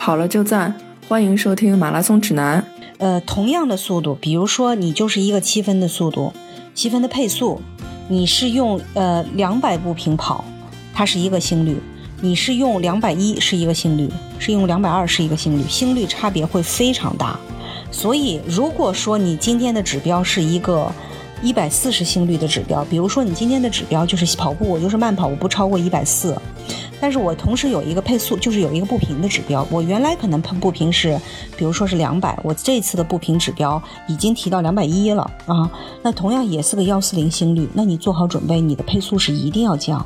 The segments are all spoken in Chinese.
跑了就赞，欢迎收听马拉松指南。呃，同样的速度，比如说你就是一个七分的速度，七分的配速，你是用呃两百步平跑，它是一个心率；你是用两百一是一个心率，是用两百二是一个心率，心率差别会非常大。所以，如果说你今天的指标是一个一百四十心率的指标，比如说你今天的指标就是跑步，我就是慢跑，我不超过一百四。但是我同时有一个配速，就是有一个步频的指标。我原来可能步频是，比如说是两百，我这次的步频指标已经提到两百一了啊。那同样也是个幺四零心率，那你做好准备，你的配速是一定要降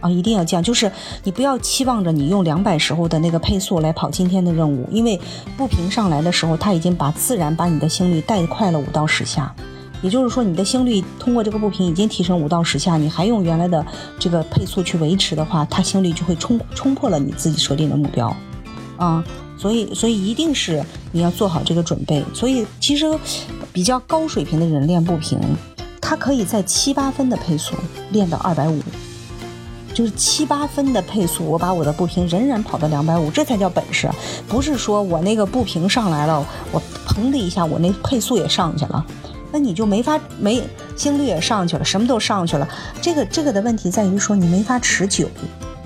啊，一定要降。就是你不要期望着你用两百时候的那个配速来跑今天的任务，因为步频上来的时候，它已经把自然把你的心率带快了五到十下。也就是说，你的心率通过这个步频已经提升五到十下，你还用原来的这个配速去维持的话，它心率就会冲冲破了你自己设定的目标，啊，所以所以一定是你要做好这个准备。所以其实比较高水平的人练步频，他可以在七八分的配速练到二百五，就是七八分的配速，我把我的步频仍然跑到两百五，这才叫本事，不是说我那个步频上来了，我砰的一下，我那配速也上去了。那你就没法没心率也上去了，什么都上去了。这个这个的问题在于说你没法持久，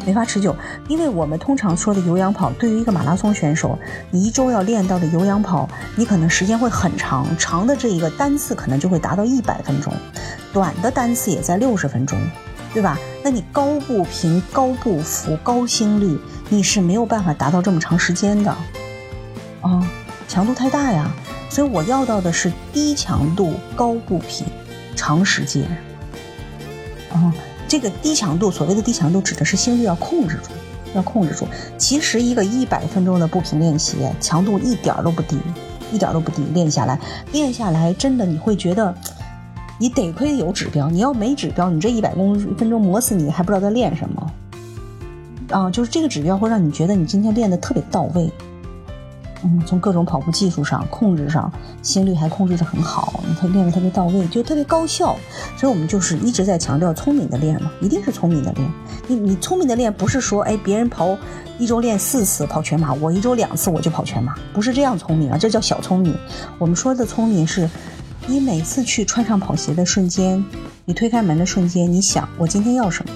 没法持久。因为我们通常说的有氧跑，对于一个马拉松选手，你一周要练到的有氧跑，你可能时间会很长，长的这一个单次可能就会达到一百分钟，短的单次也在六十分钟，对吧？那你高步频、高步幅、高心率，你是没有办法达到这么长时间的，啊，强度太大呀。所以我要到的是低强度、高步频、长时间。啊，这个低强度，所谓的低强度，指的是心率要控制住，要控制住。其实一个一百分钟的步频练习，强度一点都不低，一点都不低。练下来，练下来，真的你会觉得，你得亏有指标，你要没指标，你这一百公分钟磨死你，还不知道在练什么。啊，就是这个指标会让你觉得你今天练的特别到位。嗯，从各种跑步技术上控制上，心率还控制的很好，他练的特别到位，就特别高效。所以我们就是一直在强调聪明的练嘛，一定是聪明的练。你你聪明的练不是说，哎，别人跑一周练四次跑全马，我一周两次我就跑全马，不是这样聪明啊，这叫小聪明。我们说的聪明是，你每次去穿上跑鞋的瞬间，你推开门的瞬间，你想我今天要什么，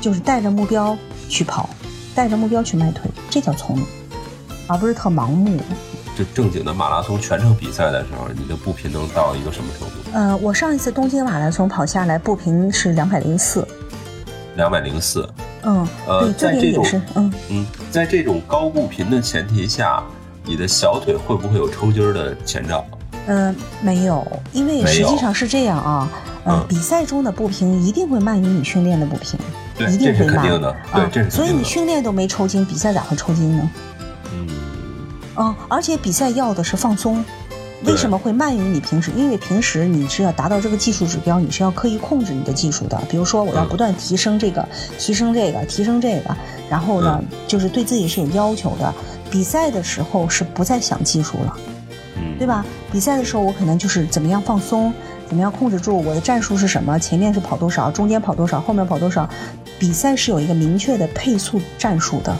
就是带着目标去跑，带着目标去迈腿，这叫聪明。而不是特盲目。这正经的马拉松全程比赛的时候，你的步频能到一个什么程度？呃，我上一次东京马拉松跑下来，步频是两百零四。两百零四。嗯。呃，在这种嗯嗯，在这种高步频的前提下，你的小腿会不会有抽筋儿的前兆？嗯，没有，因为实际上是这样啊。嗯。比赛中的步频一定会慢于你训练的步频，一定会慢的。对，这是所以你训练都没抽筋，比赛咋会抽筋呢？嗯，而且比赛要的是放松，为什么会慢于你平时？因为平时你是要达到这个技术指标，你是要刻意控制你的技术的。比如说，我要不断提升这个，提升这个，提升这个，然后呢，就是对自己是有要求的。比赛的时候是不再想技术了，对吧？比赛的时候我可能就是怎么样放松，怎么样控制住我的战术是什么？前面是跑多少，中间跑多少，后面跑多少？比赛是有一个明确的配速战术的。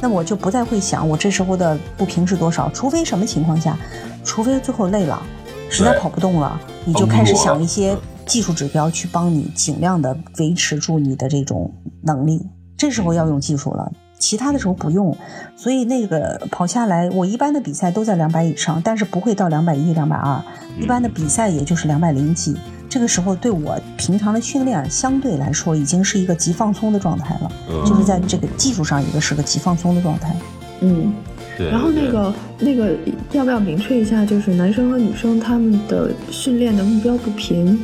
那我就不再会想我这时候的步频是多少，除非什么情况下，除非最后累了，实在跑不动了，你就开始想一些技术指标去帮你尽量的维持住你的这种能力。这时候要用技术了，其他的时候不用。所以那个跑下来，我一般的比赛都在两百以上，但是不会到两百一、两百二，一般的比赛也就是两百零几。这个时候对我平常的训练相对来说已经是一个极放松的状态了，就是在这个技术上一个是个极放松的状态。嗯，对。然后那个那个要不要明确一下，就是男生和女生他们的训练的目标步频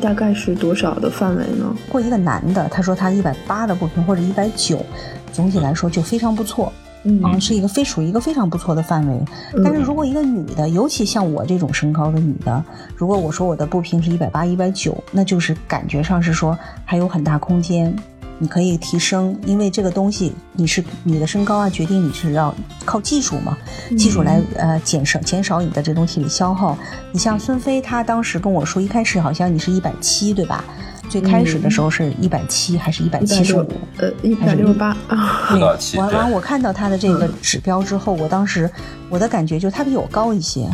大概是多少的范围呢？过一个男的，他说他一百八的步频或者一百九，总体来说就非常不错。嗯，是一个非属于一个非常不错的范围，但是如果一个女的，尤其像我这种身高的女的，如果我说我的步频是一百八、一百九，那就是感觉上是说还有很大空间，你可以提升，因为这个东西你是你的身高啊，决定你是要靠技术嘛，技术来呃减少减少你的这种体力消耗。你像孙飞，他当时跟我说，一开始好像你是一百七，对吧？最开始的时候是一百七还是一百七十五？呃，一百六十八啊。不到七。完完，我看到他的这个指标之后，我当时我的感觉就是他比我高一些，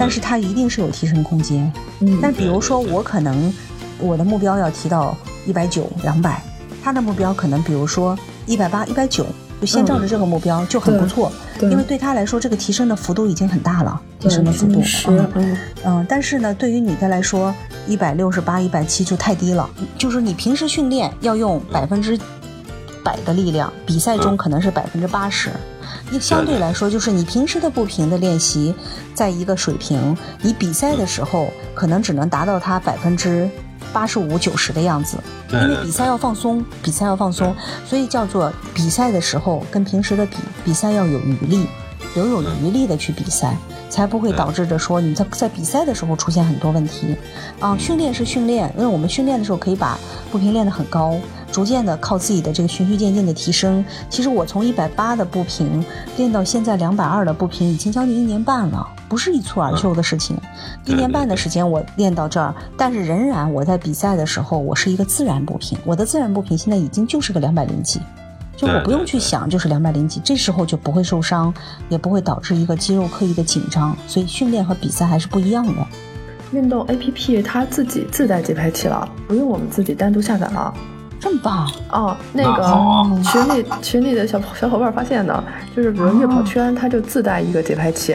但是他一定是有提升空间。嗯，但比如说我可能我的目标要提到一百九、两百，他的目标可能比如说一百八、一百九。就先照着这个目标就很不错，因为对他来说，这个提升的幅度已经很大了，提升的幅度。嗯嗯，但是呢，对于女的来说，一百六十八、一百七就太低了。就是你平时训练要用百分之百的力量，比赛中可能是百分之八十。你相对来说，就是你平时的步频的练习在一个水平，你比赛的时候可能只能达到它百分之。八十五九十的样子，因为比赛要放松，比赛要放松，所以叫做比赛的时候跟平时的比，比赛要有余力，留有余力的去比赛，才不会导致着说你在在比赛的时候出现很多问题。啊，训练是训练，因为我们训练的时候可以把步频练得很高。逐渐的靠自己的这个循序渐进的提升，其实我从一百八的步频练到现在两百二的步频，已经将近一年半了，不是一蹴而就的事情。一年半的时间我练到这儿，但是仍然我在比赛的时候，我是一个自然步频，我的自然步频现在已经就是个两百零几，就我不用去想，就是两百零几，这时候就不会受伤，也不会导致一个肌肉刻意的紧张。所以训练和比赛还是不一样的。运动 A P P 它自己自带节拍器了，不用我们自己单独下载了。这么棒哦！那个群里群里的小小伙伴发现的，就是比如越跑圈，它就自带一个节拍器，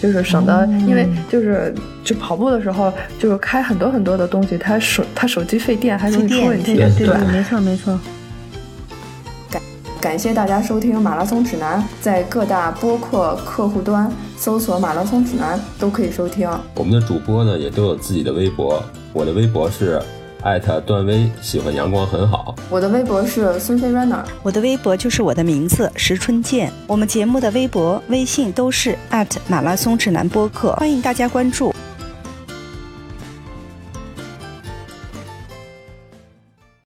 就是省得，因为就是就跑步的时候，就是开很多很多的东西，它手它手机费电还容易出问题。对对，没错没错。感感谢大家收听《马拉松指南》，在各大播客客户端搜索“马拉松指南”都可以收听。我们的主播呢也都有自己的微博，我的微博是。艾特段威喜欢阳光很好。我的微博是孙飞 runner，我的微博就是我的名字石春健。我们节目的微博、微信都是艾特马拉松指南播客，欢迎大家关注。